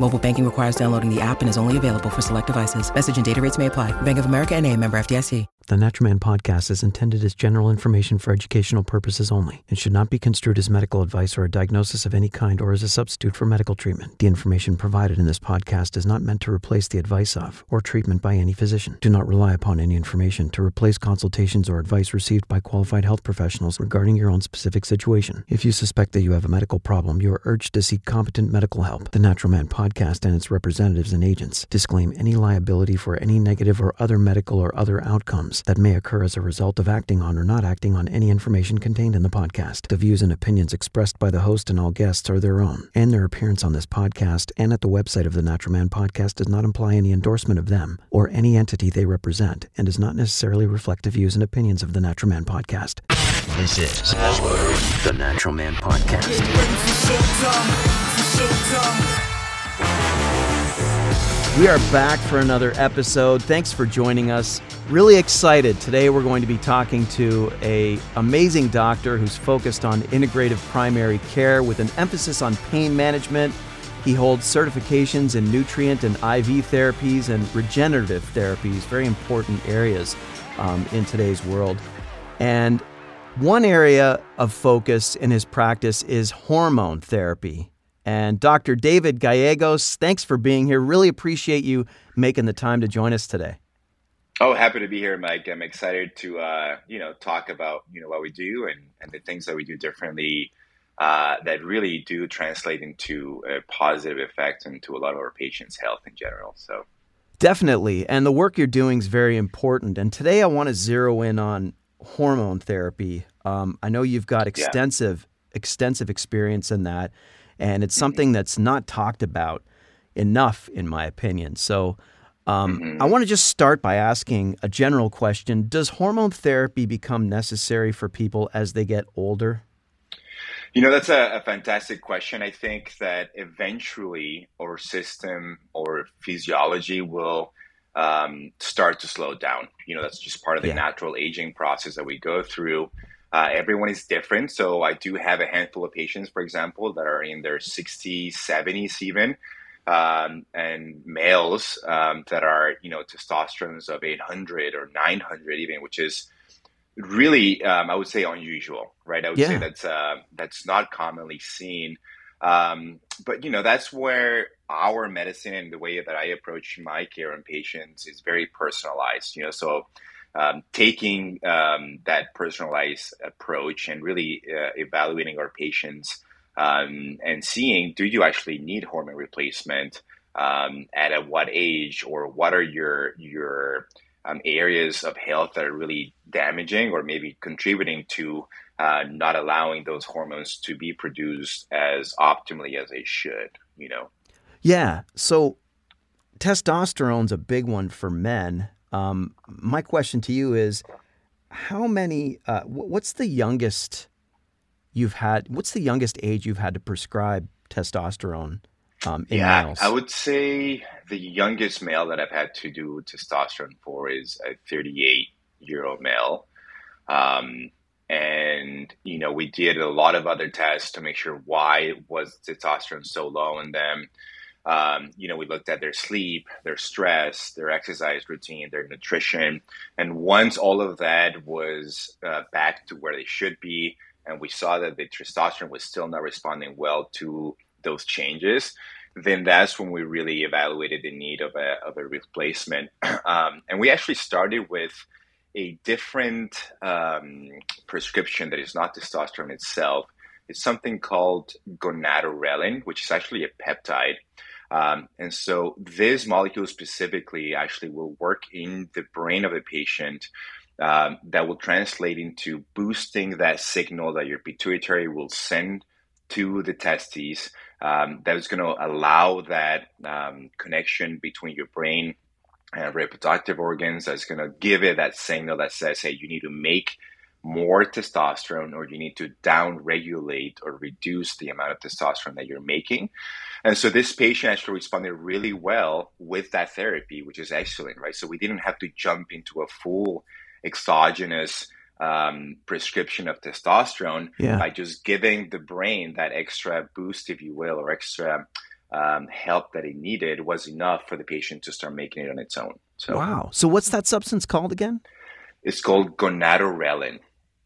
Mobile banking requires downloading the app and is only available for select devices. Message and data rates may apply. Bank of America and a member FDIC. The Natural Man podcast is intended as general information for educational purposes only and should not be construed as medical advice or a diagnosis of any kind or as a substitute for medical treatment. The information provided in this podcast is not meant to replace the advice of or treatment by any physician. Do not rely upon any information to replace consultations or advice received by qualified health professionals regarding your own specific situation. If you suspect that you have a medical problem, you are urged to seek competent medical help. The Natural Man podcast and its representatives and agents disclaim any liability for any negative or other medical or other outcomes that may occur as a result of acting on or not acting on any information contained in the podcast. The views and opinions expressed by the host and all guests are their own, and their appearance on this podcast and at the website of the Natural Man podcast does not imply any endorsement of them or any entity they represent and does not necessarily reflect the views and opinions of the Natural Man podcast. This is the Natural Man Podcast. We are back for another episode. Thanks for joining us. Really excited. Today we're going to be talking to a amazing doctor who's focused on integrative primary care with an emphasis on pain management. He holds certifications in nutrient and IV therapies and regenerative therapies, very important areas um, in today's world. And one area of focus in his practice is hormone therapy. And Dr. David Gallegos, thanks for being here. Really appreciate you making the time to join us today. Oh, happy to be here, Mike. I'm excited to uh, you know talk about you know what we do and, and the things that we do differently uh, that really do translate into a positive effect into a lot of our patients' health in general. So definitely, and the work you're doing is very important. And today I want to zero in on hormone therapy. Um, I know you've got extensive yeah. extensive experience in that and it's something that's not talked about enough, in my opinion. So, um, mm-hmm. I want to just start by asking a general question: Does hormone therapy become necessary for people as they get older? You know, that's a, a, fantastic question. I think that eventually our system or physiology will um, start to slow down. You know, that's just part of the yeah. natural aging process that we go through. Uh, everyone is different. So I do have a handful of patients, for example, that are in their 60s, 70s even, um, and males um, that are, you know, testosterone of 800 or 900 even, which is really, um, I would say, unusual, right? I would yeah. say that's uh, that's not commonly seen. Um, but you know, that's where our medicine and the way that I approach my care and patients is very personalized. You know, so um, taking um, that personalized approach and really uh, evaluating our patients um, and seeing do you actually need hormone replacement um, at what age or what are your your um, areas of health that are really damaging or maybe contributing to uh, not allowing those hormones to be produced as optimally as they should you know? Yeah. So testosterone's a big one for men um, my question to you is how many, uh, what's the youngest you've had, what's the youngest age you've had to prescribe testosterone um, in yeah, males? I would say the youngest male that I've had to do testosterone for is a 38 year old male. Um, and you know we did a lot of other tests to make sure why was testosterone so low in them um, you know, we looked at their sleep, their stress, their exercise routine, their nutrition. And once all of that was uh, back to where they should be, and we saw that the testosterone was still not responding well to those changes, then that's when we really evaluated the need of a, of a replacement. Um, and we actually started with a different um, prescription that is not testosterone itself. It's something called gonadorelin, which is actually a peptide. Um, and so this molecule specifically actually will work in the brain of a patient um, that will translate into boosting that signal that your pituitary will send to the testes um, that is going to allow that um, connection between your brain and reproductive organs that's going to give it that signal that says, hey, you need to make more testosterone or you need to down regulate or reduce the amount of testosterone that you're making. And so this patient actually responded really well with that therapy, which is excellent, right? So we didn't have to jump into a full exogenous um, prescription of testosterone yeah. by just giving the brain that extra boost, if you will, or extra um, help that it needed was enough for the patient to start making it on its own. So, wow. So what's that substance called again? It's called gonadorelin.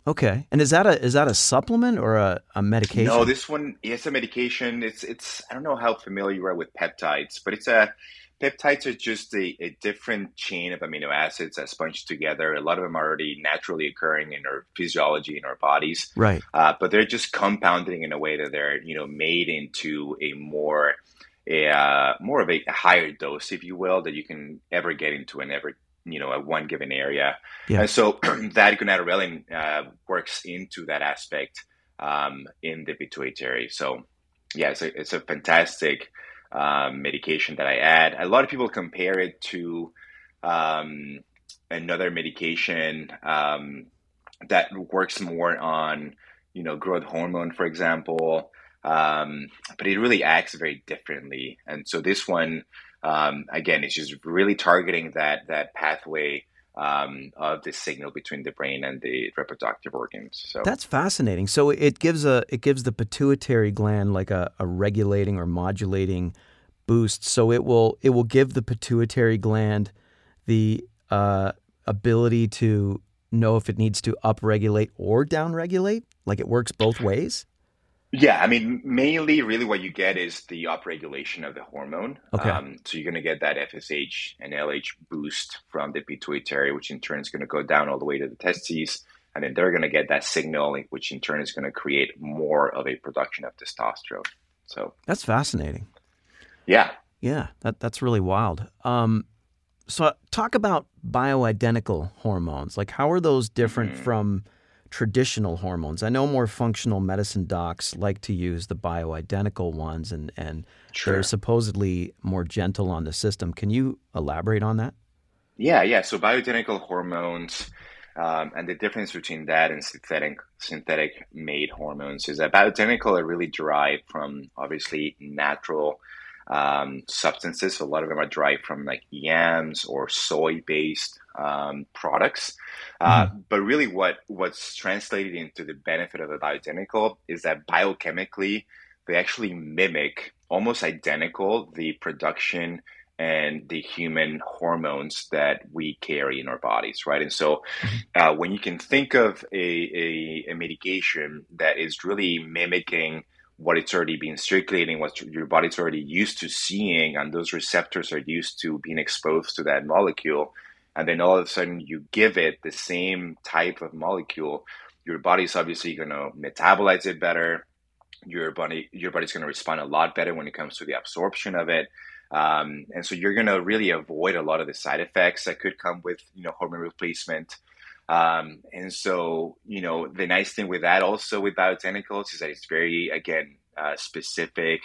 Okay, and is that a is that a supplement or a, a medication? No, this one is a medication. It's it's I don't know how familiar you are with peptides, but it's a peptides are just a, a different chain of amino acids that's bunched together. A lot of them are already naturally occurring in our physiology in our bodies, right? Uh, but they're just compounding in a way that they're you know made into a more a uh, more of a, a higher dose, if you will, that you can ever get into and ever you know, at one given area. Yeah. And so that gonadorelin uh, works into that aspect um, in the pituitary. So yeah, it's a, it's a fantastic um, medication that I add. A lot of people compare it to um, another medication um, that works more on, you know, growth hormone, for example. Um, but it really acts very differently. And so this one, um, again, it's just really targeting that that pathway um, of the signal between the brain and the reproductive organs. So that's fascinating. So it gives a it gives the pituitary gland like a, a regulating or modulating boost. So it will it will give the pituitary gland the uh, ability to know if it needs to upregulate or downregulate. Like it works both ways. Yeah, I mean, mainly, really, what you get is the upregulation of the hormone. Okay. Um, so you're going to get that FSH and LH boost from the pituitary, which in turn is going to go down all the way to the testes, and then they're going to get that signal, which in turn is going to create more of a production of testosterone. So that's fascinating. Yeah. Yeah, that that's really wild. Um, so talk about bioidentical hormones. Like, how are those different mm-hmm. from traditional hormones. I know more functional medicine docs like to use the bioidentical ones and, and sure. they're supposedly more gentle on the system. Can you elaborate on that? Yeah, yeah. So bioidentical hormones um, and the difference between that and synthetic synthetic made hormones is that bioidentical are really derived from obviously natural um, substances. A lot of them are derived from like yams or soy based um, products. Uh, mm. But really, what what's translated into the benefit of a bioidentical is that biochemically they actually mimic almost identical the production and the human hormones that we carry in our bodies, right? And so, mm-hmm. uh, when you can think of a, a, a medication that is really mimicking what it's already been circulating, what your body's already used to seeing, and those receptors are used to being exposed to that molecule, and then all of a sudden you give it the same type of molecule, your body's obviously going to metabolize it better. Your body, your body's going to respond a lot better when it comes to the absorption of it. Um, and so you're going to really avoid a lot of the side effects that could come with, you know, hormone replacement. Um, and so, you know, the nice thing with that also with bioidenticals is that it's very, again, uh, specific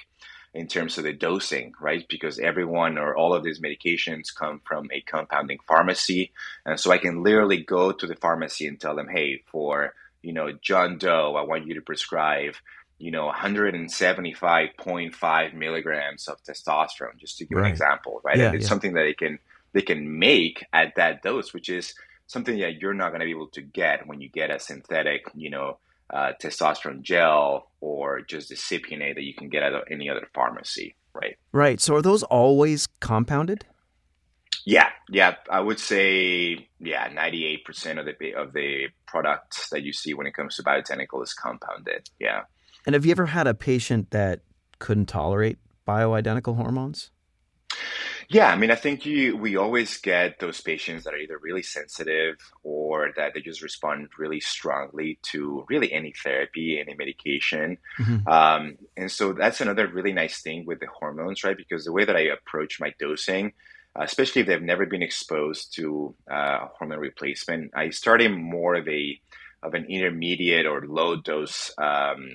in terms of the dosing, right? Because everyone or all of these medications come from a compounding pharmacy. And so I can literally go to the pharmacy and tell them, hey, for, you know, John Doe, I want you to prescribe, you know, 175.5 milligrams of testosterone, just to give right. an example, right? Yeah, it's yeah. something that they can they can make at that dose, which is something that you're not going to be able to get when you get a synthetic, you know, uh, testosterone gel or just the cypionate that you can get at any other pharmacy, right? Right. So are those always compounded? Yeah, yeah, I would say yeah, ninety eight percent of the of the products that you see when it comes to bioidentical is compounded. Yeah. And have you ever had a patient that couldn't tolerate bioidentical hormones? Yeah, I mean, I think you we always get those patients that are either really sensitive or that they just respond really strongly to really any therapy, any medication. Mm-hmm. Um, and so that's another really nice thing with the hormones, right? Because the way that I approach my dosing, uh, especially if they've never been exposed to uh, hormone replacement, I start in more of a of an intermediate or low dose um,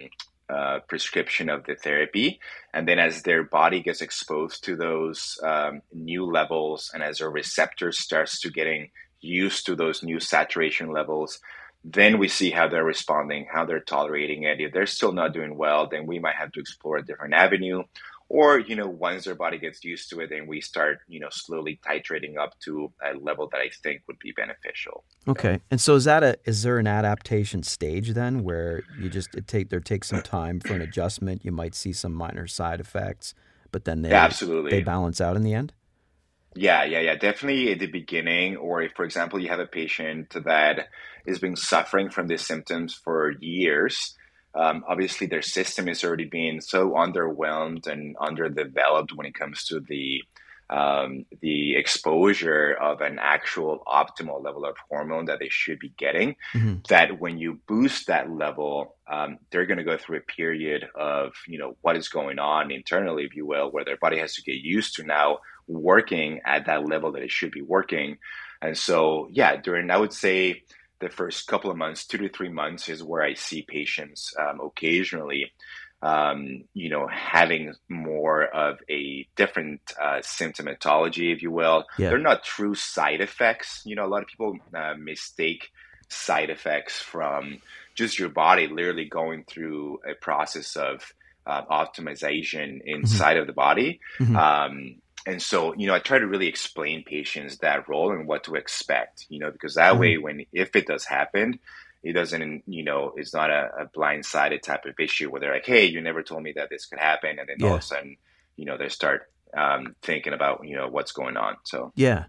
uh, prescription of the therapy. And then as their body gets exposed to those um, new levels and as their receptor starts to getting used to those new saturation levels, then we see how they're responding, how they're tolerating it. If they're still not doing well, then we might have to explore a different avenue or you know once their body gets used to it and we start you know slowly titrating up to a level that i think would be beneficial. Okay. And so is that a is there an adaptation stage then where you just it take there takes some time for an adjustment? You might see some minor side effects but then they yeah, absolutely. they balance out in the end? Yeah yeah yeah. Definitely at the beginning or if for example you have a patient that has been suffering from these symptoms for years um, obviously their system is already being so underwhelmed and underdeveloped when it comes to the um, the exposure of an actual optimal level of hormone that they should be getting. Mm-hmm. That when you boost that level, um, they're going to go through a period of you know what is going on internally, if you will, where their body has to get used to now working at that level that it should be working. And so, yeah, during I would say the first couple of months, two to three months, is where I see patients um, occasionally, um, you know, having more of a different uh, symptomatology, if you will. Yeah. They're not true side effects. You know, a lot of people uh, mistake side effects from just your body literally going through a process of uh, optimization mm-hmm. inside mm-hmm. of the body. Mm-hmm. Um, and so you know i try to really explain patients that role and what to expect you know because that mm-hmm. way when if it does happen it doesn't you know it's not a, a blindsided type of issue where they're like hey you never told me that this could happen and then yeah. all of a sudden you know they start um, thinking about you know what's going on so yeah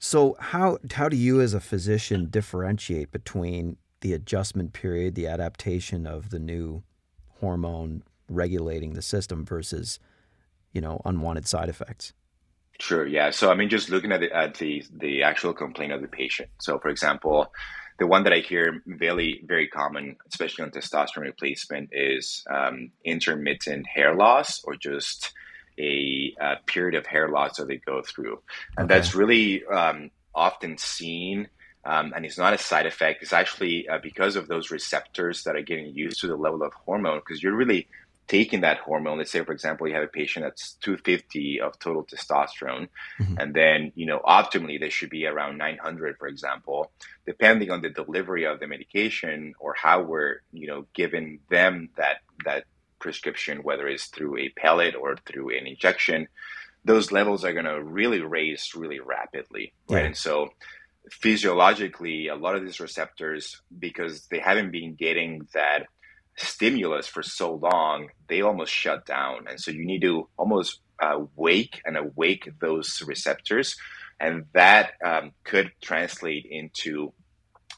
so how how do you as a physician differentiate between the adjustment period the adaptation of the new hormone regulating the system versus you know unwanted side effects Sure. Yeah. So I mean, just looking at the at the the actual complaint of the patient. So, for example, the one that I hear very very common, especially on testosterone replacement, is um, intermittent hair loss or just a, a, period of hair loss that they go through, and okay. that's really um, often seen. Um, and it's not a side effect. It's actually uh, because of those receptors that are getting used to the level of hormone. Because you're really taking that hormone, let's say, for example, you have a patient that's 250 of total testosterone, mm-hmm. and then, you know, optimally they should be around 900, for example, depending on the delivery of the medication or how we're, you know, giving them that, that prescription, whether it's through a pellet or through an injection, those levels are going to really raise really rapidly, right? Yeah. And so, physiologically, a lot of these receptors, because they haven't been getting that stimulus for so long, they almost shut down. And so you need to almost uh, wake and awake those receptors. And that um, could translate into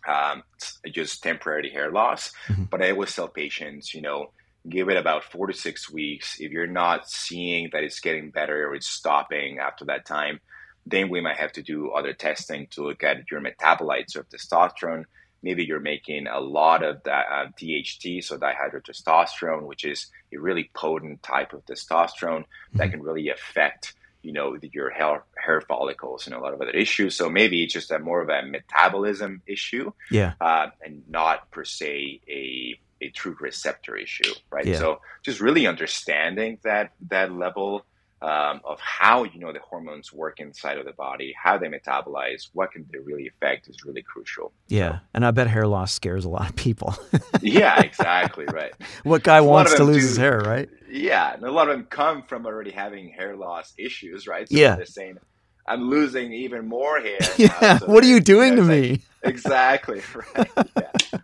um, just temporary hair loss. Mm-hmm. But I always tell patients, you know, give it about four to six weeks. If you're not seeing that it's getting better or it's stopping after that time, then we might have to do other testing to look at your metabolites of testosterone maybe you're making a lot of that uh, DHT, so dihydrotestosterone, which is a really potent type of testosterone mm-hmm. that can really affect you know your hair hair follicles and a lot of other issues. So maybe it's just a more of a metabolism issue, yeah, uh, and not per se a a true receptor issue, right? Yeah. So just really understanding that that level um, of how you know the hormones work inside of the body, how they metabolize, what can they really affect is really crucial. Yeah, so. and I bet hair loss scares a lot of people. yeah, exactly right. what guy wants to lose do, his hair, right? Yeah, and a lot of them come from already having hair loss issues, right? So yeah, they're saying. I'm losing even more hair. yeah, so what are you doing to me? Like, exactly right. Yeah.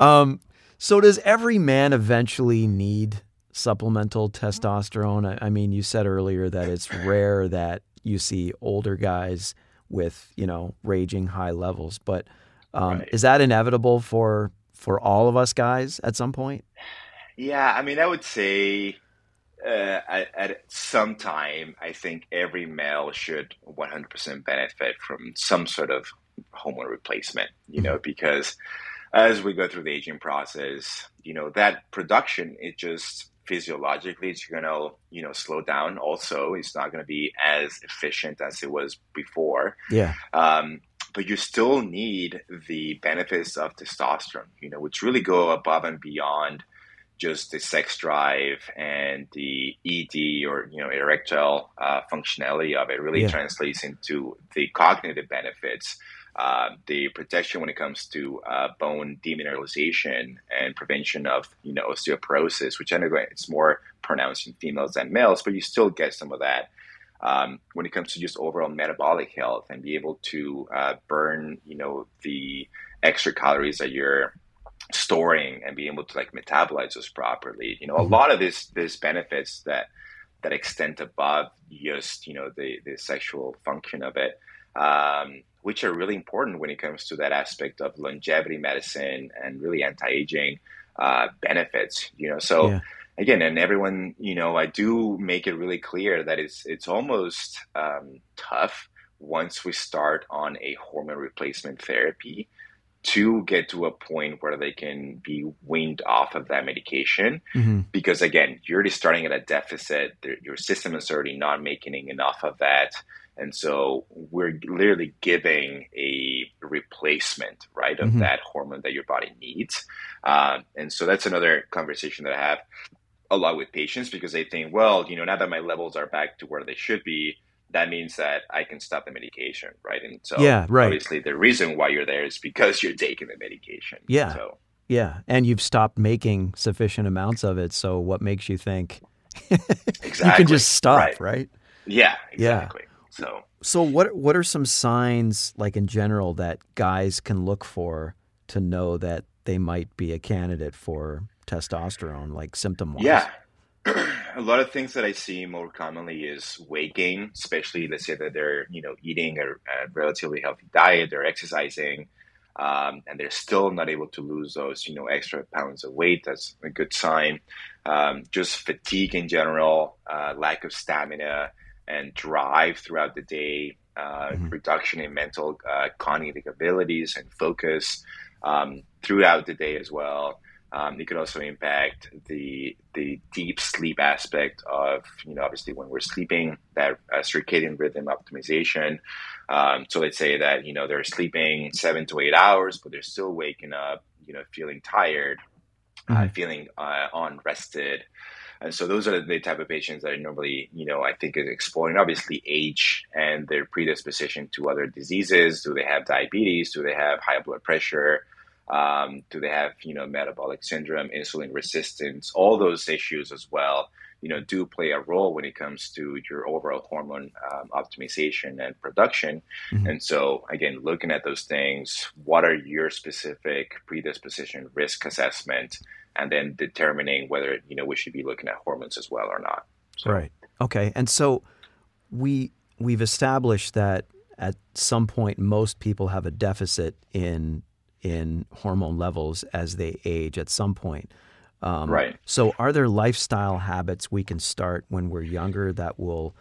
um, so does every man eventually need supplemental testosterone? I, I mean, you said earlier that it's rare that you see older guys with you know raging high levels, but um, right. is that inevitable for for all of us guys at some point? Yeah, I mean, I would say uh, at, at, some time, I think every male should 100% benefit from some sort of hormone replacement. You know, mm-hmm. because as we go through the aging process, you know that production it just physiologically it's going to you know slow down also it's not going to be as efficient as it was before yeah um, but you still need the benefits of testosterone you know which really go above and beyond just the sex drive and the ED or you know erectile uh, functionality of it really yeah. translates into the cognitive benefits. Uh, the protection when it comes to uh, bone demineralization and prevention of you know osteoporosis, which anyway it's more pronounced in females than males, but you still get some of that. Um, when it comes to just overall metabolic health and be able to uh, burn, you know, the extra calories that you're storing and be able to like metabolize those properly. You know, a mm-hmm. lot of this this benefits that that extend above just you know the the sexual function of it, um, which are really important when it comes to that aspect of longevity medicine and really anti aging uh, benefits. You know, so. Yeah. Again, and everyone, you know, I do make it really clear that it's it's almost um, tough once we start on a hormone replacement therapy to get to a point where they can be weaned off of that medication. Mm-hmm. Because again, you're already starting at a deficit. Your system is already not making enough of that. And so we're literally giving a replacement, right, of mm-hmm. that hormone that your body needs. Uh, and so that's another conversation that I have a lot with patients because they think, well, you know, now that my levels are back to where they should be, that means that I can stop the medication, right? And so, yeah, right. Obviously, the reason why you're there is because you're taking the medication. Yeah. So, yeah, and you've stopped making sufficient amounts of it. So, what makes you think exactly. you can just stop, right? right? Yeah, exactly. Yeah. So, so what what are some signs, like in general, that guys can look for to know that they might be a candidate for testosterone, like symptom wise? Yeah a lot of things that I see more commonly is weight gain, especially let's say that they're you know eating a, a relatively healthy diet, they're exercising, um, and they're still not able to lose those you know extra pounds of weight. That's a good sign. Um, just fatigue in general, uh, lack of stamina and drive throughout the day, uh, mm-hmm. reduction in mental uh, cognitive abilities and focus um, throughout the day as well. Um, it could also impact the the deep sleep aspect of you know obviously when we're sleeping that uh, circadian rhythm optimization. Um, so let's say that you know they're sleeping seven to eight hours, but they're still waking up, you know, feeling tired, uh, mm-hmm. uh, feeling uh, unrested. And so those are the type of patients that I normally, you know, I think is exploring. Obviously, age and their predisposition to other diseases. Do they have diabetes? Do they have high blood pressure? Um, do they have, you know, metabolic syndrome, insulin resistance? All those issues as well, you know, do play a role when it comes to your overall hormone um, optimization and production. Mm-hmm. And so, again, looking at those things, what are your specific predisposition risk assessment, and then determining whether you know we should be looking at hormones as well or not. So. Right. Okay. And so we we've established that at some point most people have a deficit in in hormone levels as they age at some point. Um, right. So, are there lifestyle habits we can start when we're younger that will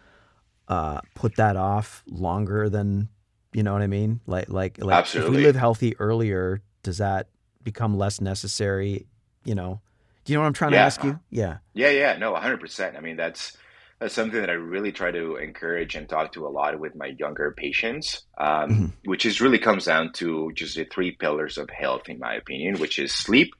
uh, put that off longer than you know what I mean? Like, like, like, Absolutely. if we live healthy earlier, does that become less necessary? You know, do you know what I'm trying yeah. to ask you? Yeah. Yeah, yeah, no, 100. percent I mean, that's that's something that I really try to encourage and talk to a lot with my younger patients, um, mm-hmm. which is really comes down to just the three pillars of health, in my opinion, which is sleep,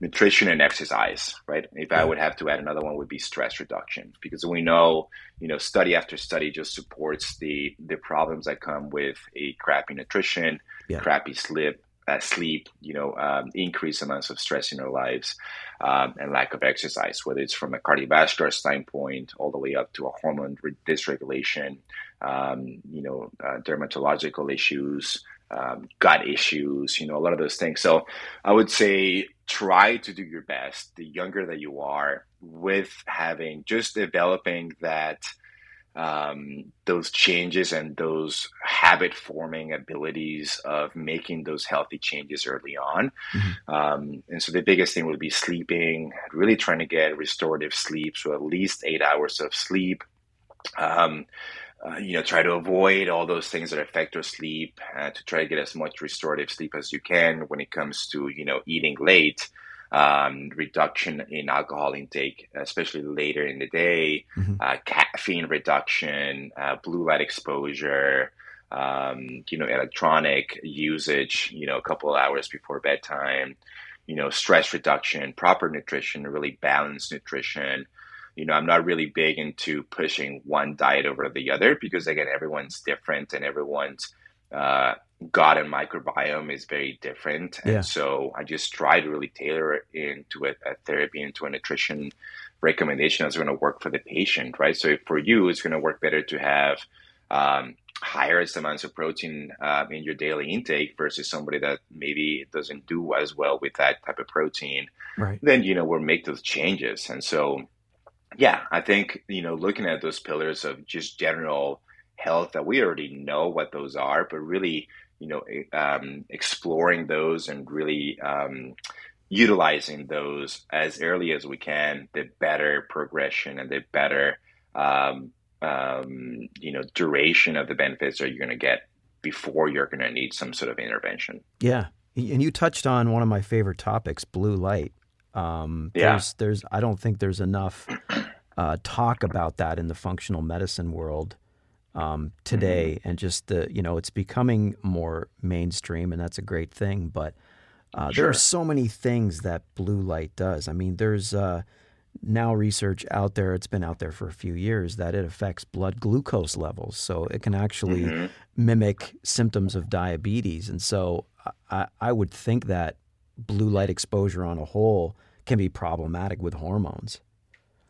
nutrition, and exercise. Right? If I would have to add another one, would be stress reduction, because we know, you know, study after study just supports the the problems that come with a crappy nutrition, yeah. crappy sleep, sleep, you know, um, increased amounts of stress in our lives, um, and lack of exercise, whether it's from a cardiovascular standpoint all the way up to a hormone dysregulation, um, you know, uh, dermatological issues, um, gut issues, you know, a lot of those things. So I would say try to do your best the younger that you are with having just developing that um, those changes and those habit forming abilities of making those healthy changes early on. Mm-hmm. Um, and so the biggest thing would be sleeping, really trying to get restorative sleep, so at least eight hours of sleep. Um, uh, you know, try to avoid all those things that affect your sleep, uh, to try to get as much restorative sleep as you can when it comes to, you know, eating late um, reduction in alcohol intake, especially later in the day, mm-hmm. uh, caffeine reduction, uh, blue light exposure, um, you know, electronic usage, you know, a couple of hours before bedtime, you know, stress reduction, proper nutrition, really balanced nutrition. You know, I'm not really big into pushing one diet over the other because again, everyone's different and everyone's uh, gut and microbiome is very different. And so I just try to really tailor it into a, a therapy, into a nutrition recommendation that's going to work for the patient, right? So for you, it's going to work better to have um, higher amounts of protein uh, in your daily intake versus somebody that maybe doesn't do as well with that type of protein. Right. Then you know we'll make those changes, and so yeah, I think you know looking at those pillars of just general health that we already know what those are, but really you know um, exploring those and really um, utilizing those as early as we can, the better progression and the better um, um, you know duration of the benefits that you're going to get before you're going to need some sort of intervention. Yeah, and you touched on one of my favorite topics, blue light. Um, yeah. There's, there's, I don't think there's enough uh, talk about that in the functional medicine world um, today, mm-hmm. and just the, you know, it's becoming more mainstream, and that's a great thing. But uh, sure. there are so many things that blue light does. I mean, there's uh, now research out there, it's been out there for a few years, that it affects blood glucose levels. So it can actually mm-hmm. mimic symptoms of diabetes. And so I, I, would think that blue light exposure on a whole can be problematic with hormones.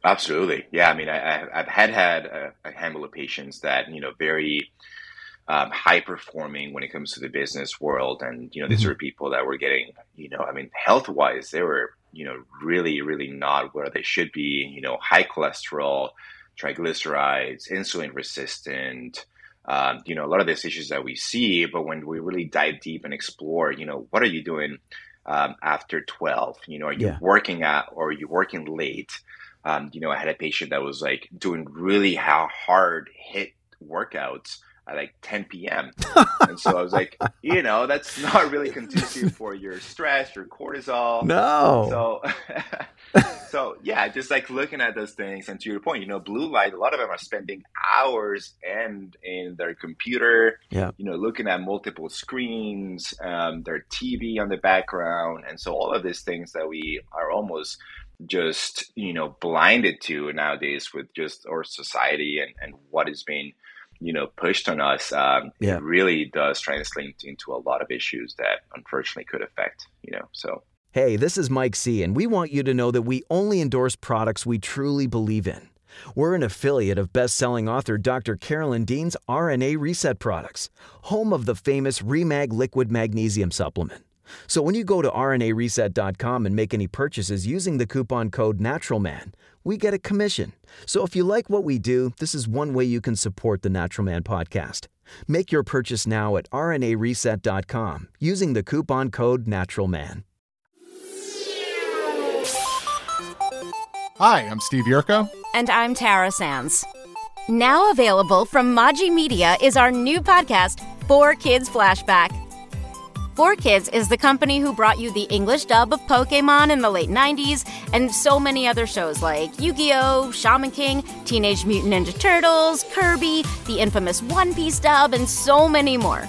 Absolutely. Yeah. I mean, I, have had had a, a, handful of patients that, you know, very um, high performing when it comes to the business world. And, you know, these mm-hmm. are people that were getting, you know, I mean, health wise, they were you know, really, really not where they should be. You know, high cholesterol, triglycerides, insulin resistant. Um, you know, a lot of these issues that we see. But when we really dive deep and explore, you know, what are you doing um, after twelve? You know, are you yeah. working at or are you working late? Um, you know, I had a patient that was like doing really hard HIIT workouts at like 10 p.m. and so I was like, you know, that's not really conducive for your stress, your cortisol. No. So, so yeah, just like looking at those things, and to your point, you know, blue light. A lot of them are spending hours and in their computer. Yeah. You know, looking at multiple screens, um, their TV on the background, and so all of these things that we are almost just you know blinded to nowadays with just our society and, and what is being you know pushed on us um, yeah. it really does translate into a lot of issues that unfortunately could affect you know so. Hey this is Mike Sea and we want you to know that we only endorse products we truly believe in. We're an affiliate of best-selling author dr carolyn dean's rna reset products home of the famous remag liquid magnesium supplement so when you go to rnareset.com and make any purchases using the coupon code naturalman we get a commission. So if you like what we do, this is one way you can support the Natural Man podcast. Make your purchase now at rnareset.com using the coupon code NATURALMAN. Hi, I'm Steve Yerko. And I'm Tara Sands. Now available from Maji Media is our new podcast, 4Kids Flashback. 4Kids is the company who brought you the English dub of Pokemon in the late 90s and so many other shows like Yu Gi Oh!, Shaman King, Teenage Mutant Ninja Turtles, Kirby, the infamous One Piece dub, and so many more.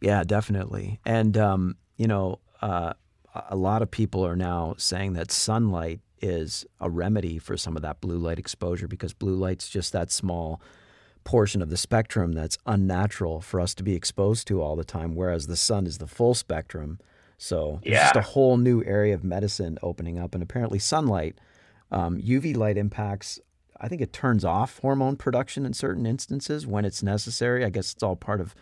Yeah, definitely. And, um, you know, uh, a lot of people are now saying that sunlight is a remedy for some of that blue light exposure because blue light's just that small portion of the spectrum that's unnatural for us to be exposed to all the time, whereas the sun is the full spectrum. So yeah. it's just a whole new area of medicine opening up. And apparently, sunlight, um, UV light impacts, I think it turns off hormone production in certain instances when it's necessary. I guess it's all part of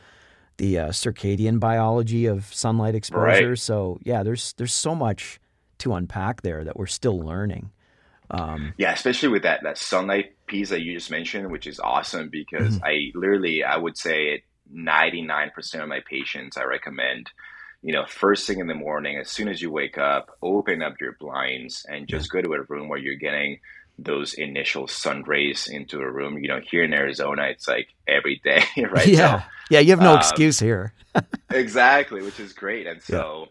the uh, circadian biology of sunlight exposure. Right. So, yeah, there's, there's so much to unpack there that we're still learning. Um, yeah, especially with that that sunlight piece that you just mentioned, which is awesome because mm-hmm. I literally I would say it 99% of my patients, I recommend, you know, first thing in the morning, as soon as you wake up, open up your blinds and just go to a room where you're getting those initial sun rays into a room. You know, here in Arizona, it's like every day, right? Yeah. So, yeah. You have no um, excuse here. exactly, which is great. And so,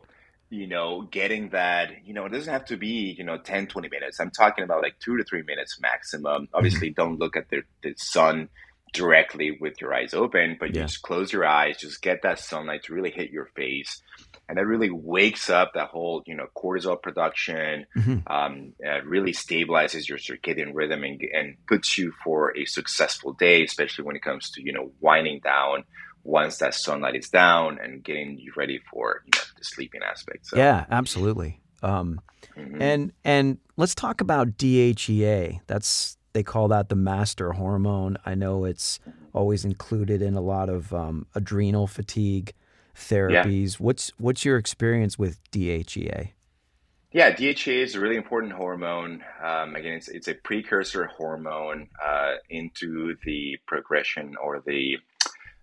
you know, getting that, you know, it doesn't have to be, you know, 10, 20 minutes. I'm talking about like two to three minutes maximum. Obviously, don't look at the, the sun directly with your eyes open, but you just close your eyes, just get that sunlight to really hit your face. And that really wakes up that whole, you know, cortisol production, Mhm. um, really stabilizes your circadian rhythm and, and puts you for a successful day, especially when it comes to, you know, winding down once that sunlight is down and getting you ready for, you know, the sleeping aspect. So, Yeah, absolutely. Um, mhm. And and let's talk about DHEA. That's they call that the master hormone. I know it's always included in a lot of um, adrenal fatigue therapies. What's what's your experience with DHEA? Yeah, DHEA is a really important hormone. Um, again, it's, it's a precursor hormone uh, into the progression or the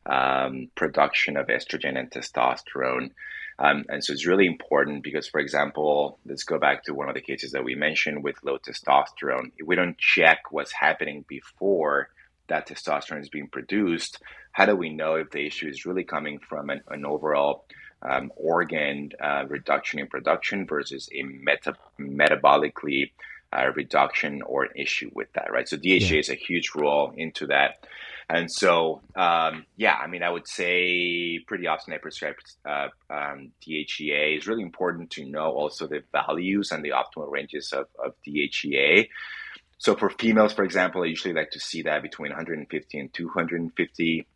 um, production of estrogen and testosterone. Um, and so it's really important because, for example, let's go back to one of the cases that we mentioned with low testosterone. If we don't check what's happening before that testosterone is being produced, how do we know if the issue is really coming from an, an overall um, organ uh, reduction in production versus a meta- metabolically uh, reduction or an issue with that, right? So DHA Yeah. is a huge role into that. And so, um, yeah, I mean, I would say pretty often I prescribe uh, um, DHEA. It's really important to know also the values and the optimal ranges of, of DHEA. So for females, for example, I usually like to see that between 150 and 250.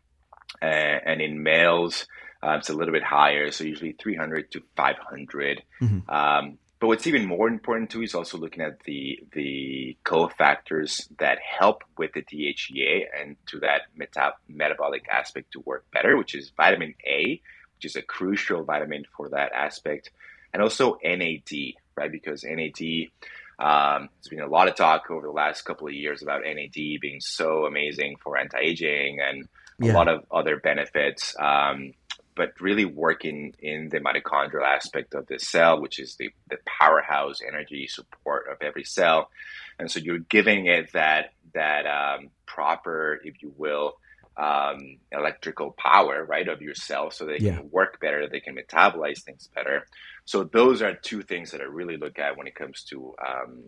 And in males, uh, it's a little bit higher, so usually 300 to 500. Mhm. Um, but what's even more important too is also looking at the the cofactors that help with the DHEA and to that meta- metabolic aspect to work better, which is vitamin A, which is a crucial vitamin for that aspect, and also NAD, right? Because NAD um, there's been a lot of talk over the last couple of years about NAD being so amazing for anti-aging and a Yeah. lot of other benefits. Um, but really working in the mitochondrial aspect of the cell, which is the, the powerhouse energy support of every cell. And so you're giving it that that um, proper, if you will, um, electrical power, right, of your cells, so they Yeah. can work better, they can metabolize things better. So those are two things that I really look at when it comes to um,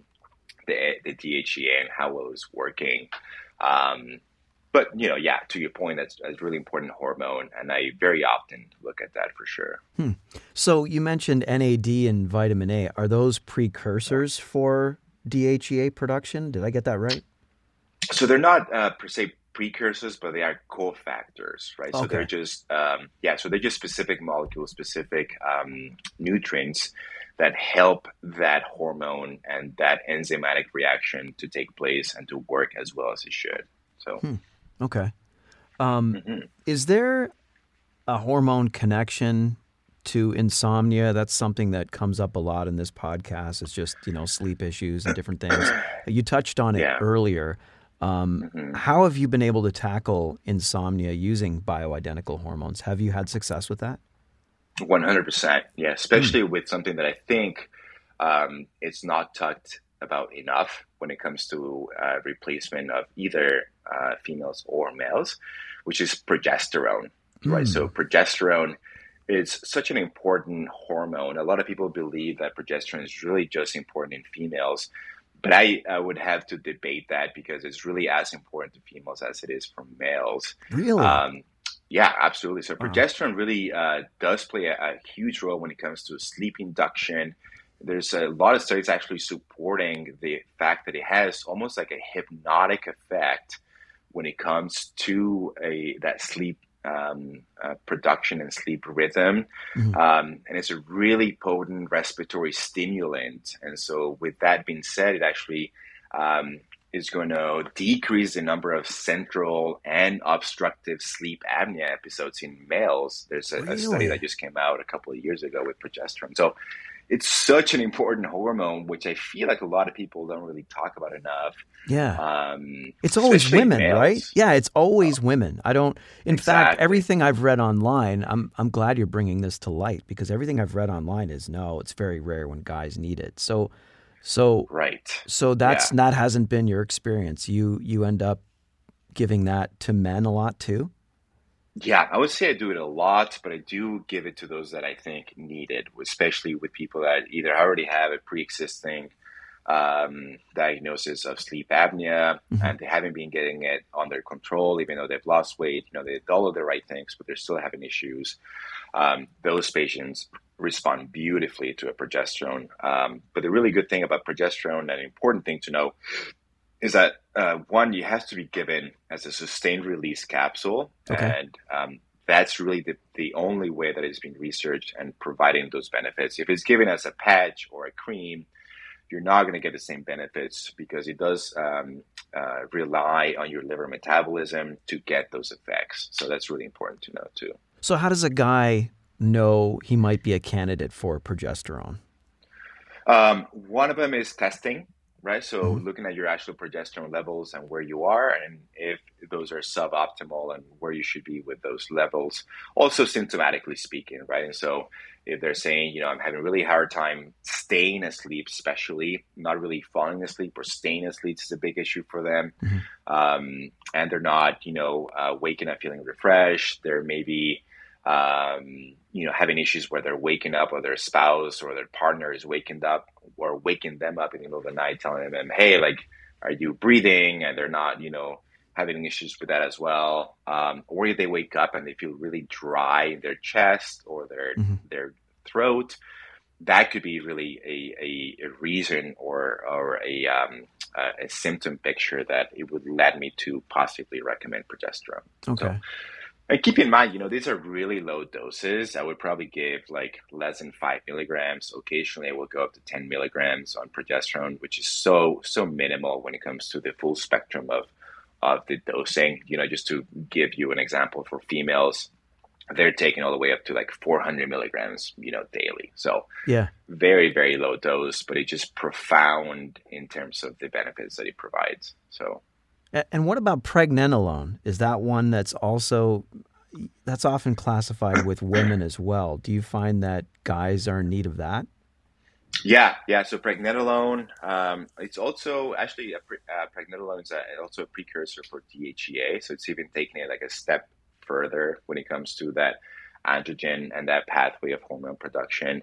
the the DHEA and how well it's working. Um, but you know, yeah, to your point, that's a really important hormone, and I very often look at that for sure. So you mentioned NAD and vitamin A. Are those precursors for DHEA production? Did I get that right? So they're not uh, per se precursors, but they are cofactors, right? Okay. So they're just um, yeah, so they're just specific molecules, specific um, nutrients that help that hormone and that enzymatic reaction to take place and to work as well as it should. So Okay. Um, Mhm. Is there a hormone connection to insomnia? That's something that comes up a lot in this podcast. It's just you know sleep issues and different things. You touched on it Yeah. earlier. Um, Mhm. How have you been able to tackle insomnia using bioidentical hormones? Have you had success with that? One hundred percent, yeah. Especially with something that I think um, it's not talked about enough when it comes to uh, replacement of either uh, females or males, which is progesterone, right? So progesterone is such an important hormone. A lot of people believe that progesterone is really just important in females, but I, I would have to debate that because it's really as important to females as it is for males. Really? Um, yeah, absolutely. So Wow. progesterone really uh, does play a, a huge role when it comes to sleep induction. There's a lot of studies actually supporting the fact that it has almost like a hypnotic effect when it comes to a that sleep um, uh, production and sleep rhythm. Mhm. Um, and it's a really potent respiratory stimulant. And so, with that being said, it actually um, is going to decrease the number of central and obstructive sleep apnea episodes in males. There's a, a study that just came out a couple of years ago with progesterone. So it's such an important hormone, which I feel like a lot of people don't really talk about enough. Yeah. Um, It's always women, males. right? Yeah, it's always women. I don't. In fact, everything I've read online, I'm I'm glad you're bringing this to light because everything I've read online is no, it's very rare when guys need it. So, so Right. so that's that hasn't been your experience. You you end up giving that to men a lot too. Yeah, I would say I do it a lot, but I do give it to those that I think need it, especially with people that either already have a pre-existing um, diagnosis of sleep apnea and they haven't been getting it under control, even though they've lost weight. You know, they did all of the right things, but they're still having issues. Um, those patients respond beautifully to a progesterone. Um, but the really good thing about progesterone, and an important thing to know, is that uh, one, you have to be given as a sustained release capsule, Okay. and um, that's really the, the only way that it's been researched and providing those benefits. If it's given as a patch or a cream, you're not going to get the same benefits because it does um, uh, rely on your liver metabolism to get those effects. So that's really important to know too. So how does a guy know he might be a candidate for progesterone? Um, one of them is testing, right? So looking at your actual progesterone levels and where you are, and if those are suboptimal and where you should be with those levels. Also, symptomatically speaking, right? And so if they're saying, you know, I'm having a really hard time staying asleep, especially not really falling asleep or staying asleep is a big issue for them. Um, and they're not, you know, uh, waking up feeling refreshed. They're maybe um, you know, having issues where they're waking up or their spouse or their partner is waking up or waking them up in the middle of the night, telling them, hey, like, are you breathing? And they're not, you know, having issues with that as well. Um, or if they wake up and they feel really dry in their chest or their their throat, that could be really a, a, a reason or or a, um, a a symptom picture that it would lead me to possibly recommend progesterone. Okay. And keep in mind, you know, these are really low doses. I would probably give like less than five milligrams. Occasionally, I will go up to 10 milligrams on progesterone, which is so, so minimal when it comes to the full spectrum of, of the dosing. You know, just to give you an example for females, they're taking all the way up to like 400 milligrams, you know, daily. So Yeah. very, very low dose, but it's just profound in terms of the benefits that it provides. So, And what about pregnenolone? Is that one that's also that's often classified with women as well? Do you find that guys are in need of that? Yeah, yeah. So pregnenolone, um, it's also actually a pre- uh, pregnenolone is a, also a precursor for DHEA. So it's even taking it like a step further when it comes to that androgen and that pathway of hormone production.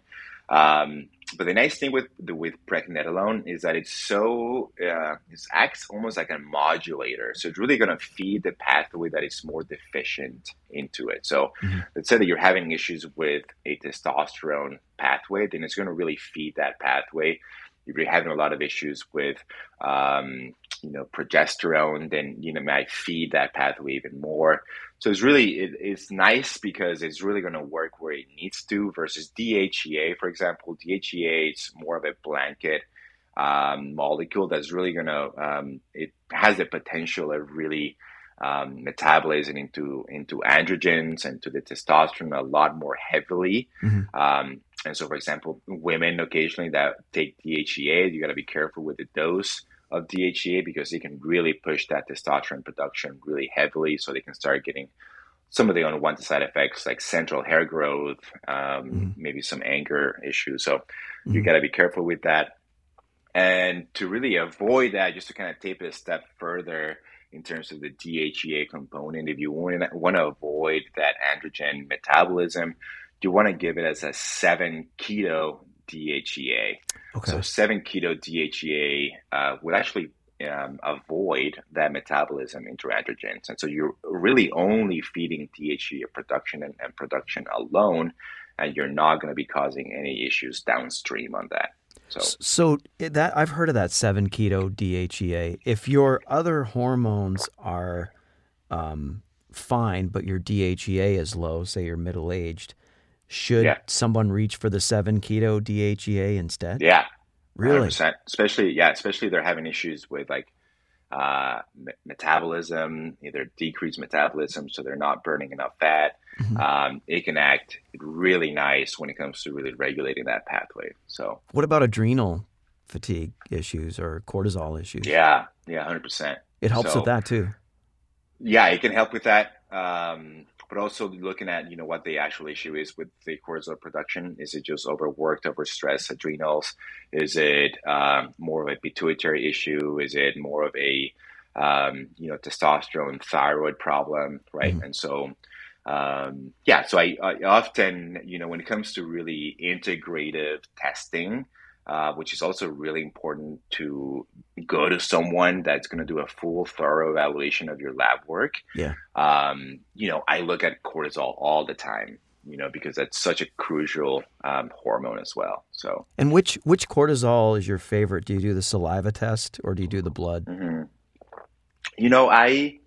Um, but the nice thing with the, with pregnenolone is that it's so uh, it acts almost like a modulator. So it's really going to feed the pathway that is more deficient into it. So let's say that you're having issues with a testosterone pathway, then it's going to really feed that pathway. If you're having a lot of issues with, um, you know, progesterone, then you know might feed that pathway even more. So it's really it, it's nice because it's really going to work where it needs to. Versus DHEA, for example, DHEA is more of a blanket um, molecule that's really going to um, it has the potential of really um, metabolizing into into androgens and to the testosterone a lot more heavily. Um, and so, for example, women occasionally that take DHEA, you got to be careful with the dose of DHEA because it can really push that testosterone production really heavily. So they can start getting some of the unwanted side effects like central hair growth, um, maybe some anger issues. So you got to be careful with that. And to really avoid that, just to kind of take it a step further in terms of the DHEA component, if you want to, want to avoid that androgen metabolism, do you want to give it as a 7 keto DHEA. Okay. So 7 keto DHEA uh, would actually um, avoid that metabolism into androgens. And so you're really only feeding DHEA production and, and production alone, and you're not going to be causing any issues downstream on that. So So that I've heard of that seven keto DHEA. If your other hormones are um, fine, but your DHEA is low, say you're middle aged, should Yeah. someone reach for the seven keto DHEA instead? yeah, Really? 100%. Especially, yeah, especially they're having issues with like uh, me- metabolism, either decreased metabolism, so they're not burning enough fat. Mhm. Um, it can act really nice when it comes to really regulating that pathway. So What about adrenal fatigue issues or cortisol issues? yeah, yeah, hundred percent. It helps So- with that too. Yeah, it can help with that. Um, but also looking at you know what the actual issue is with the cortisol production. Is it just overworked, overstressed adrenals? Is it um, more of a pituitary issue? Is it more of a um, you know testosterone thyroid problem, right? Mhm. And so um, yeah, so I, I often you know when it comes to really integrative testing. Uh, which is also really important to go to someone that's going to do a full, thorough evaluation of your lab work. Yeah. Um, you know, I look at cortisol all the time, you know, because that's such a crucial um, hormone as well. So, And which which cortisol is your favorite? Do you do the saliva test or do you do the blood? mhm. you know, I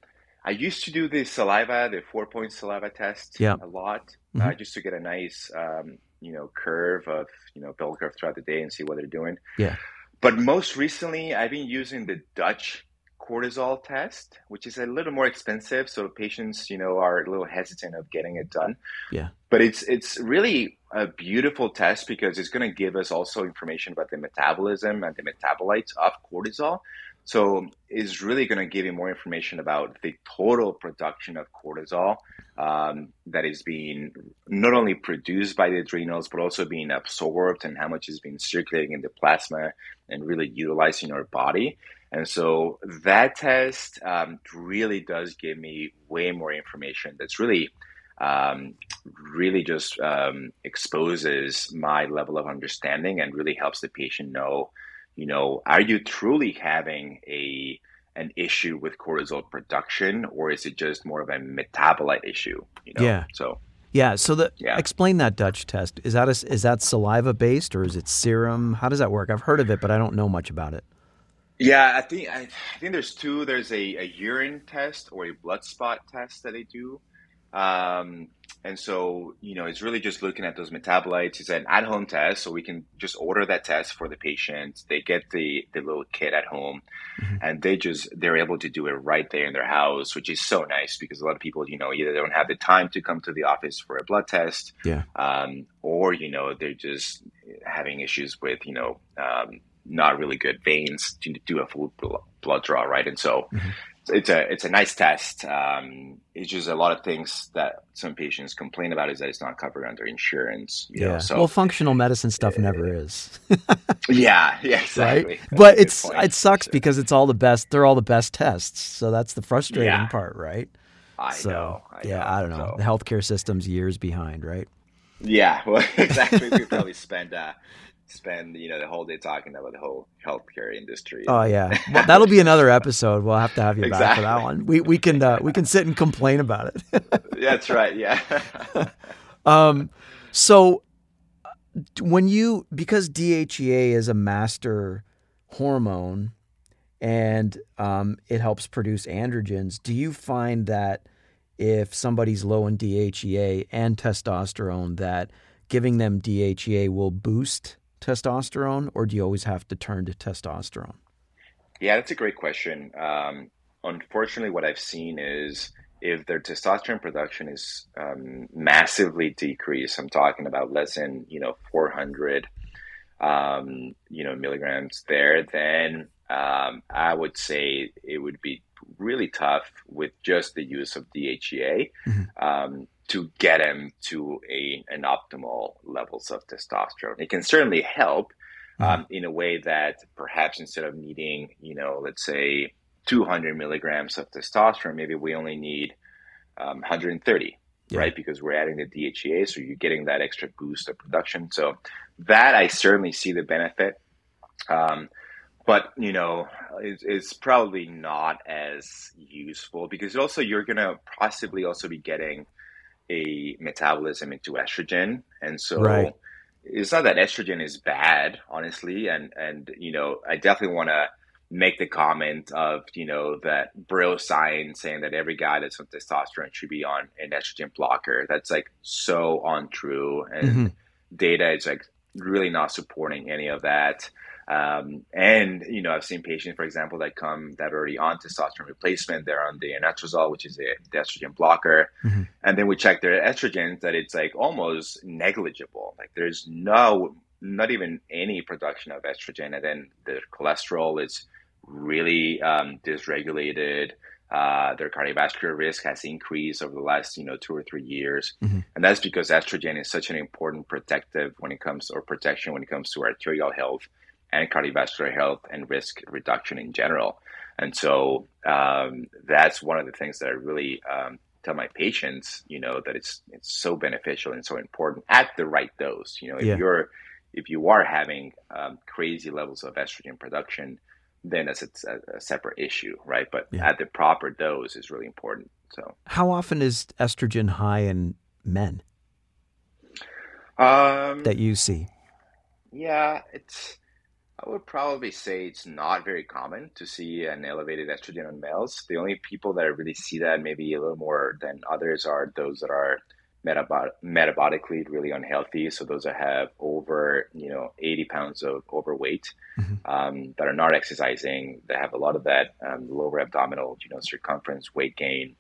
I used to do the saliva, the four point saliva test Yeah. a lot, Mhm. uh, just to get a nice, um, you know, curve of, you know, bell curve throughout the day and see what they're doing. Yeah. But most recently, I've been using the Dutch cortisol test, which is a little more expensive, so patients, you know, are a little hesitant of getting it done. Yeah. But it's it's really a beautiful test because it's going to give us also information about the metabolism and the metabolites of cortisol. So it's really going to give you more information about the total production of cortisol um, that is being not only produced by the adrenals, but also being absorbed and how much is being circulating in the plasma and really utilizing our body. And so that test um, really does give me way more information that's really, um, really just um, exposes my level of understanding and really helps the patient know, you know, are you truly having a an issue with cortisol production or is it just more of a metabolite issue? You know? Yeah. So Yeah. So the Yeah. explain that Dutch test. Is that a, is that saliva based or is it serum? How does that work? I've heard of it, but I don't know much about it. Yeah, I think I, I think there's two. There's a, a urine test or a blood spot test that they do, um, and so you know it's really just looking at those metabolites. It's an at-home test, so we can just order that test for the patient. They get the the little kit at home, Mhm. and they just they're able to do it right there in their house, which is so nice because a lot of people, you know, either don't have the time to come to the office for a blood test, Yeah. um, or you know they're just having issues with you know um, not really good veins to do a full blood draw, right? And so Mhm. It's a it's a nice test. Um, it's just a lot of things that some patients complain about is that it's not covered under insurance. You Yeah. know? So well, functional medicine stuff never is, yeah, yeah, exactly. right? That's But it's point. it sucks because it's all the best. They're all the best tests. So that's the frustrating Yeah. part, right? I so know. I yeah, know. I don't know. So- The healthcare system's years behind, right? Yeah, well, exactly. We probably spend uh, spend you know the whole day talking about the whole healthcare industry. Oh yeah, well, that'll be another episode. We'll have to have you back for that one. We we can uh, we can sit and complain about it. That's right. Yeah. um, so when you because DHEA is a master hormone and um, it helps produce androgens, do you find that if somebody's low in DHEA and testosterone, that giving them DHEA will boost testosterone, or do you always have to turn to testosterone? Yeah, that's a great question. Um, unfortunately, what I've seen is if their testosterone production is um, massively decreased, I'm talking about less than you know 400, um, you know milligrams there, then um, I would say it would be really tough with just the use of DHEA Mhm. To get them to a an optimal levels of testosterone. It can certainly help um, in a way that perhaps instead of needing, you know, let's say 200 milligrams of testosterone, maybe we only need um, 130, Yeah. right? Because we're adding the DHEA, so you're getting that extra boost of production. So that I certainly see the benefit. Um, but you know, it's, it's probably not as useful because also you're gonna possibly also be getting a metabolism into estrogen, and so Right. it's not that estrogen is bad, honestly, and and you know, I definitely want to make the comment of you know that bro science saying that every guy that's on testosterone should be on an estrogen blocker. That's like so untrue, and Mhm. data is like really not supporting any of that. Um, and you know, I've seen patients, for example, that come that are already on testosterone replacement. They're on the anastrozole, which is a the estrogen blocker, mm-hmm. and then we check their estrogens. That it's like almost negligible. Like there's no, not even any production of estrogen, and then their cholesterol is really um, dysregulated. Uh, their cardiovascular risk has increased over the last you know two or three years, mm-hmm. and that's because estrogen is such an important protective when it comes or protection when it comes to arterial health and cardiovascular health and risk reduction in general. And so um, that's one of the things that I really um, tell my patients, you know, that it's it's so beneficial and so important at the right dose. You know, if yeah. you're if you are having um, crazy levels of estrogen production, then that's a, a separate issue, right? But yeah. at the proper dose is really important. So, how often is estrogen high in men um, that you see? Yeah, it's. I would probably say it's not very common to see an elevated estrogen in males. The only people that I really see that maybe a little more than others are those that are metabol- metabolically really unhealthy. So those that have over, you know, 80 pounds of overweight, mm-hmm. um, that are not exercising, that have a lot of that um, lower abdominal, you know, circumference, weight gain.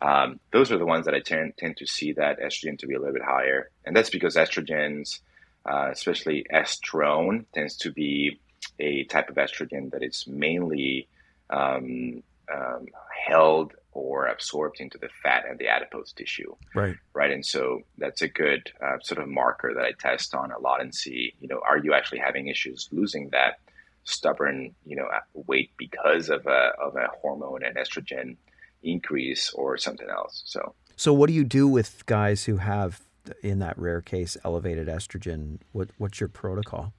Um, those are the ones that I tend, tend to see that estrogen to be a little bit higher. And that's because estrogens, uh, especially estrone, tends to be a type of estrogen that is mainly um, um, held or absorbed into the fat and the adipose tissue. Right. Right. And so that's a good uh, sort of marker that I test on a lot and see, you know, are you actually having issues losing that stubborn, you know, weight because of a, of a hormone and estrogen increase or something else. So, so what do you do with guys who have, in that rare case, elevated estrogen? What, what's your protocol?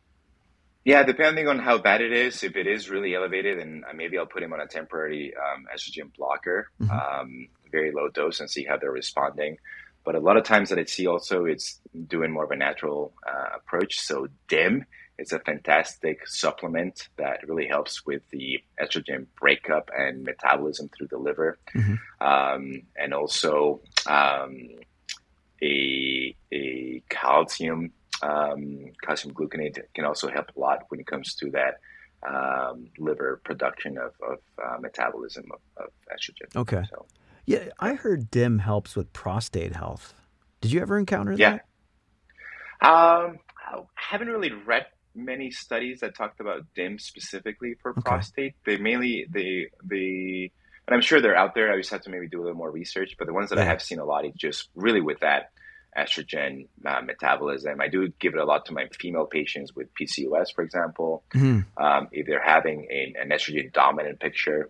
Yeah, depending on how bad it is, if it is really elevated, then uh, maybe I'll put him on a temporary um, estrogen blocker, mm-hmm. um, very low dose, and see how they're responding. But a lot of times that I see also, it's doing more of a natural uh, approach. So DIM is a fantastic supplement that really helps with the estrogen breakup and metabolism through the liver, mm-hmm. um, and also um, a a calcium um, calcium gluconate can also help a lot when it comes to that um, liver production of, of uh, metabolism of, of, estrogen. Okay. So, yeah, I heard DIM helps with prostate health. Did you ever encounter yeah. that? Um, I haven't really read many studies that talked about DIM specifically for okay. prostate. They mainly they they and I'm sure they're out there. I just have to maybe do a little more research. But the ones that yeah. I have seen a lot is just really with that estrogen uh, metabolism. I do give it a lot to my female patients with PCOS, for example. Mm-hmm. Um, if they're having a, an estrogen dominant picture,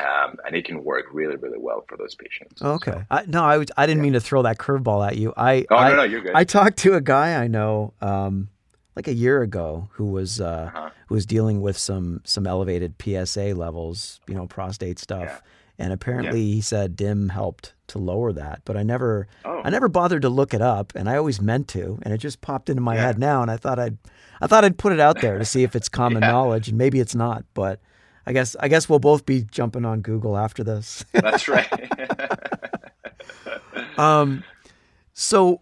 um, and it can work really, really well for those patients. Okay. So, I, no, I, was, I didn't yeah. mean to throw that curveball at you. I, oh, I, no, no, you're good. I talked to a guy I know, um, like a year ago, who was uh, uh-huh. who was dealing with some some elevated PSA levels, you know, prostate stuff. Yeah and apparently yeah. he said dim helped to lower that but i never oh. i never bothered to look it up and i always meant to and it just popped into my yeah. head now and i thought i'd i thought i'd put it out there to see if it's common knowledge and maybe it's not but i guess i guess we'll both be jumping on google after this that's right um so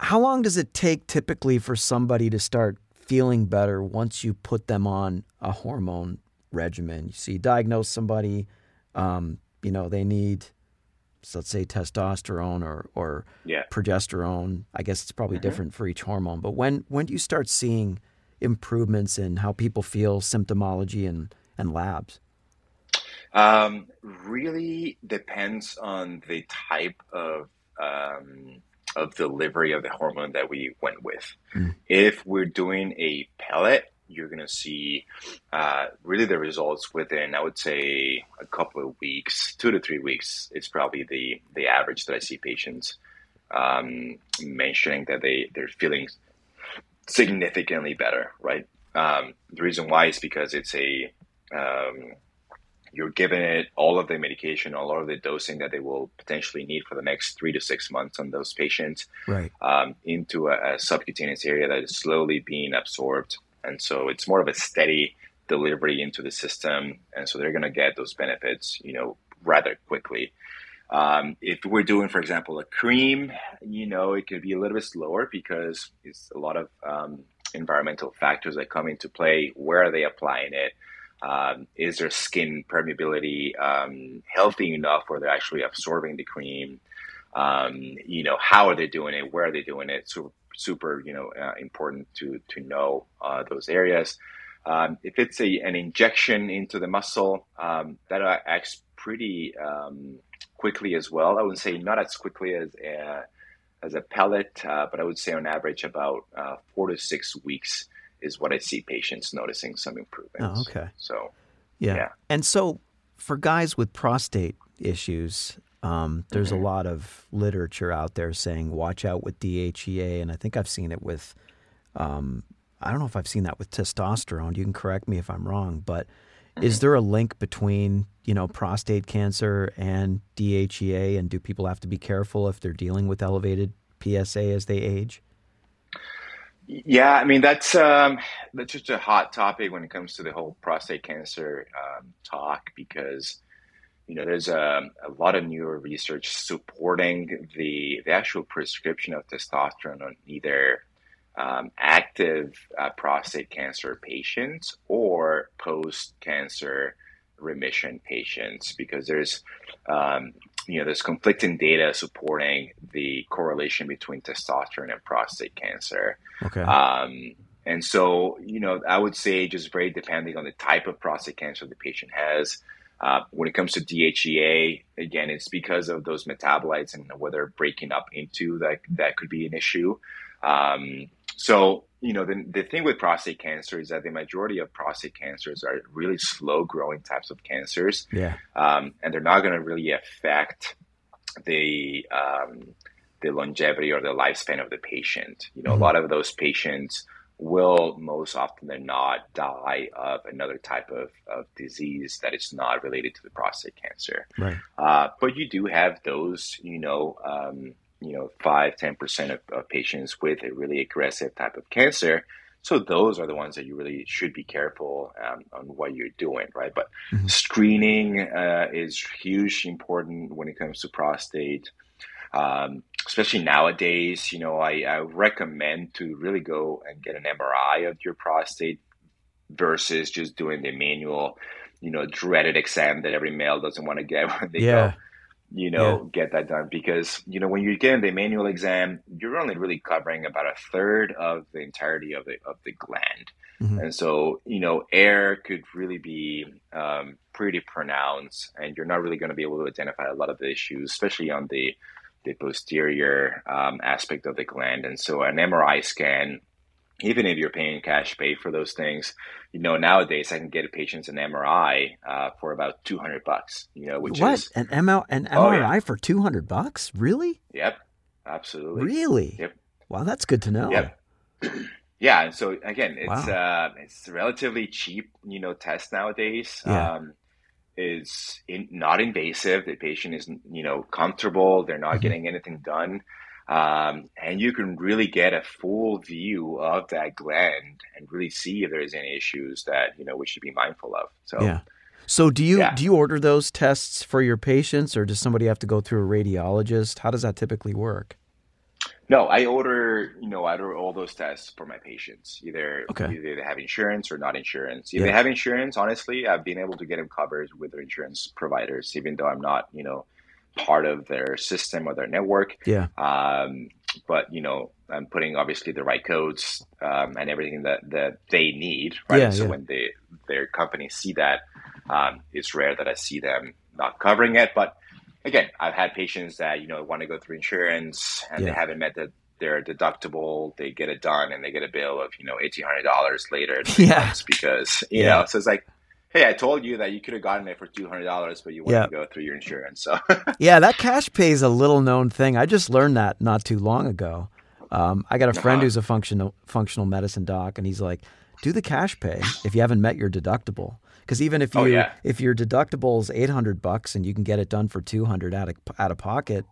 how long does it take typically for somebody to start feeling better once you put them on a hormone regimen you see diagnose somebody um, you know, they need, so let's say testosterone or, or yeah. progesterone. I guess it's probably mm-hmm. different for each hormone. But when, when do you start seeing improvements in how people feel, symptomology, and, and labs? Um, really depends on the type of um, of delivery of the hormone that we went with. Mm. If we're doing a pellet, you're going to see uh, really the results within, I would say, a couple of weeks, two to three weeks. It's probably the the average that I see patients um, mentioning that they they're feeling significantly better. Right. Um, the reason why is because it's a um, you're giving it all of the medication, all of the dosing that they will potentially need for the next three to six months on those patients, right, um, into a, a, subcutaneous area that is slowly being absorbed and so it's more of a steady delivery into the system, and so they're going to get those benefits, you know, rather quickly. Um, if we're doing, for example, a cream, you know, it could be a little bit slower because it's a lot of um, environmental factors that come into play. Where are they applying it? Um, is their skin permeability um, healthy enough where they're actually absorbing the cream? Um, you know, how are they doing it? Where are they doing it? Super, super you know, uh, important to to know uh, those areas. Um, if it's a, an injection into the muscle, um, that acts pretty um, quickly as well. I would say not as quickly as a, as a pellet, uh, but I would say on average about uh, four to six weeks is what I see patients noticing some improvements. Oh, okay. So, yeah. yeah. And so for guys with prostate issues, um, there's Mm-hmm. a lot of literature out there saying watch out with DHEA, and I think I've seen it with. Um, I don't know if I've seen that with testosterone. You can correct me if I'm wrong, but Mm-hmm. is there a link between you know prostate cancer and DHEA, and do people have to be careful if they're dealing with elevated PSA as they age? Yeah, I mean that's um, that's just a hot topic when it comes to the whole prostate cancer um, talk because you know there's a, a lot of newer research supporting the the actual prescription of testosterone on either um, active uh, prostate cancer patients or post cancer remission patients because there's um, you know there's conflicting data supporting the correlation between testosterone and prostate cancer. Okay. Um, and so, you know, I would say just very depending on the type of prostate cancer the patient has. Uh, when it comes to DHEA, again, it's because of those metabolites and whether breaking up into that that could be an issue. Um, so, you know, the, the thing with prostate cancer is that the majority of prostate cancers are really slow growing types of cancers yeah. um, and they're not going to really affect the um, the longevity or the lifespan of the patient. You know, Mhm. a lot of those patients will most often than not die of another type of, of disease that is not related to the prostate cancer. Right. Uh, but you do have those, you know, um, you know, five, ten percent of, of patients with a really aggressive type of cancer. So those are the ones that you really should be careful um, on what you're doing, right? But Mhm. screening uh, is hugely important when it comes to prostate, um, especially nowadays. You know, I, I recommend to really go and get an MRI of your prostate versus just doing the manual, you know, dreaded exam that every male doesn't want to get when they Yeah. go you know, get that done because, you know, when you get getting the manual exam, you're only really covering about a third of the entirety of the of the gland. Mhm. And so, you know, air could really be um, pretty pronounced and you're not really going to be able to identify a lot of the issues, especially on the the posterior um, aspect of the gland. And so an MRI scan, even if you're paying cash pay for those things, you know, nowadays I can get a patients an MRI uh, for about 200 bucks, you know, which what is an ML an Oh, yeah. MRI for two hundred bucks? Really? Yep, absolutely. Really? Yep. Wow, that's good to know. Yep. Yeah, and so again, it's Wow. uh, it's relatively cheap, you know, test nowadays. Yeah. Um, is in, not invasive. The patient is, you know, comfortable. They're not Mhm. getting anything done, um, and you can really get a full view of that gland and really see if there is any issues that you know we should be mindful of. So Yeah. So do you Yeah. do you order those tests for your patients, or does somebody have to go through a radiologist? How does that typically work? No, I order, you know, I order all those tests for my patients. Either Okay. either they have insurance or not insurance. If Yeah. they have insurance, honestly, I've been able to get them covered with their insurance providers, even though I'm not, you know, part of their system or their network. Yeah. Um, but you know, I'm putting obviously the right codes um, and everything that that they need, right? Yeah, so yeah. when they their companies see that, um, it's rare that I see them not covering it, but again, I've had patients that you know want to go through insurance and they haven't met the, their deductible. They get it done and they get a bill of you know eighteen hundred dollars later. Yeah. because you Yeah. know, so it's like, hey, I told you that you could have gotten it for two hundred dollars, but you want Yeah. to go through your insurance. So Yeah, that cash pay is a little known thing. I just learned that not too long ago. Um, I got a friend Uh-huh. who's a functional functional medicine doc, and he's like, "Do the cash pay if you haven't met your deductible." Because even if you Oh, yeah. if your deductible is eight hundred bucks and you can get it done for two hundred out of out of pocket,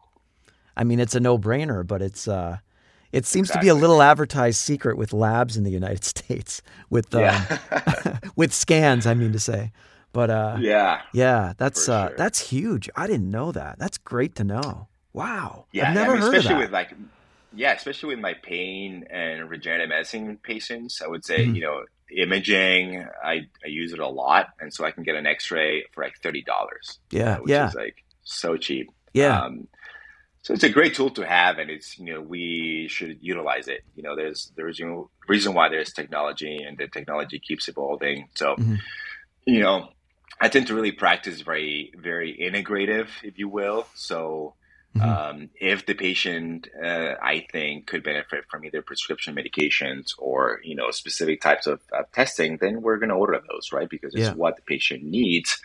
I mean it's a no brainer. But it's uh, it seems to be a little advertised secret with labs in the United States with um, yeah, with scans. I mean to say, but uh, yeah. yeah, that's uh, sure. that's huge. I didn't know that. That's great to know. Wow. Yeah, I've never I mean, heard of especially that. with like, yeah, especially with my pain and regenerative medicine patients, I would say, Mhm. you know, imaging, I, I use it a lot. And so I can get an x ray for like $30, Yeah, which yeah, is like so cheap. yeah. Um, so it's a great tool to have, and it's you know we should utilize it. You know, there's there's you know reason why there's technology, and the technology keeps evolving. So, Mhm. you know, I tend to really practice very very integrative, if you will. So. Mhm. Um, if the patient, uh, I think, could benefit from either prescription medications or you know specific types of, of testing, then we're going to order those, right? Because it's Yeah. what the patient needs.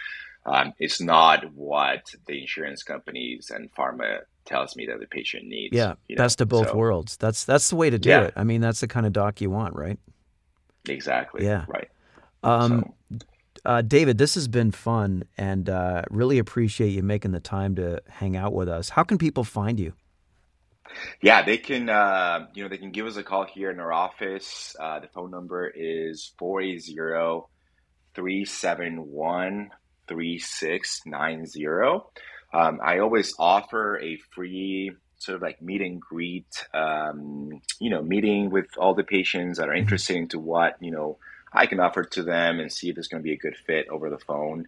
Um, it's not what the insurance companies and pharma tells me that the patient needs. yeah, you know? best of both So, worlds. That's that's the way to do Yeah. it. I mean, that's the kind of doc you want, right? Exactly. Yeah. Right. Um, so, uh, David, this has been fun, and uh, really appreciate you making the time to hang out with us. How can people find you? yeah, they can. Uh, you know, they can give us a call here in our office. Uh, the phone number is 480-371-3690. Um, I always offer a free sort of like meet and greet, um, you know, meeting with all the patients that are interested into what, you know, I can offer to them and see if it's going to be a good fit over the phone.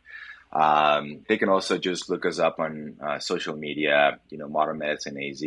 Um, they can also just look us up on uh, social media, you know, Modern Medicine AZ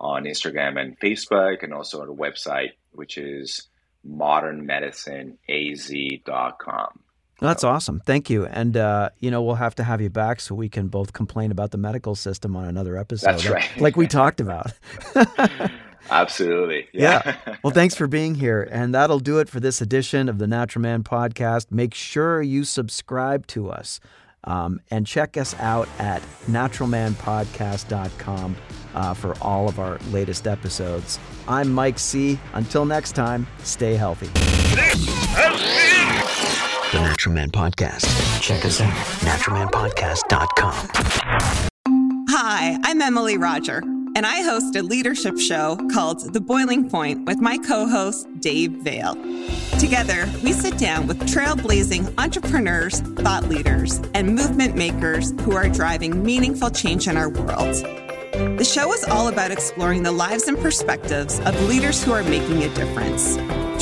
on Instagram and Facebook, and also on our website, which is modernmedicineaz.com. That's awesome. Thank you. And, uh, you know, we'll have to have you back so we can both complain about the medical system on another episode. That's like- right. Like we talked about. Absolutely. Yeah. Well, thanks for being here. And that'll do it for this edition of the Natural Man podcast. Make sure you subscribe to us um, and check us out at naturalmanpodcast.com uh, for all of our latest episodes. I'm Mike Sea. Until next time, stay healthy. The Natural Man Podcast. Check us out. Naturalmanpodcast.com. Hi, I'm Emily Roger, and I host a leadership show called The Boiling Point with my co host, Dave Vale. Together, we sit down with trailblazing entrepreneurs, thought leaders, and movement makers who are driving meaningful change in our world. The show is all about exploring the lives and perspectives of leaders who are making a difference.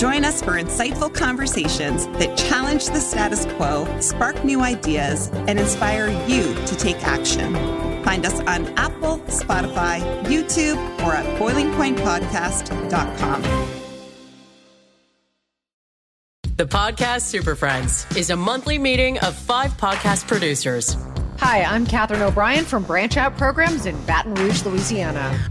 Join us for insightful conversations that challenge the status quo, spark new ideas, and inspire you to take action. Find us on Apple, Spotify, YouTube, or at boilingpointpodcast.com. The Podcast Super Friends is a monthly meeting of five podcast producers. Hi, I'm Katherine O'Brien from Branch Out Programs in Baton Rouge, Louisiana.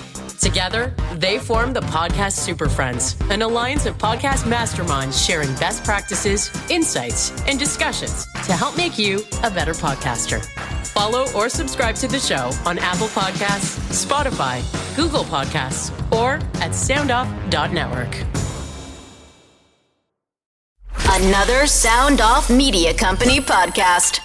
Together, they form the Podcast Super Friends, an alliance of podcast masterminds sharing best practices, insights, and discussions to help make you a better podcaster. Follow or subscribe to the show on Apple Podcasts, Spotify, Google Podcasts, or at soundoff.network. Another Sound Off Media Company podcast.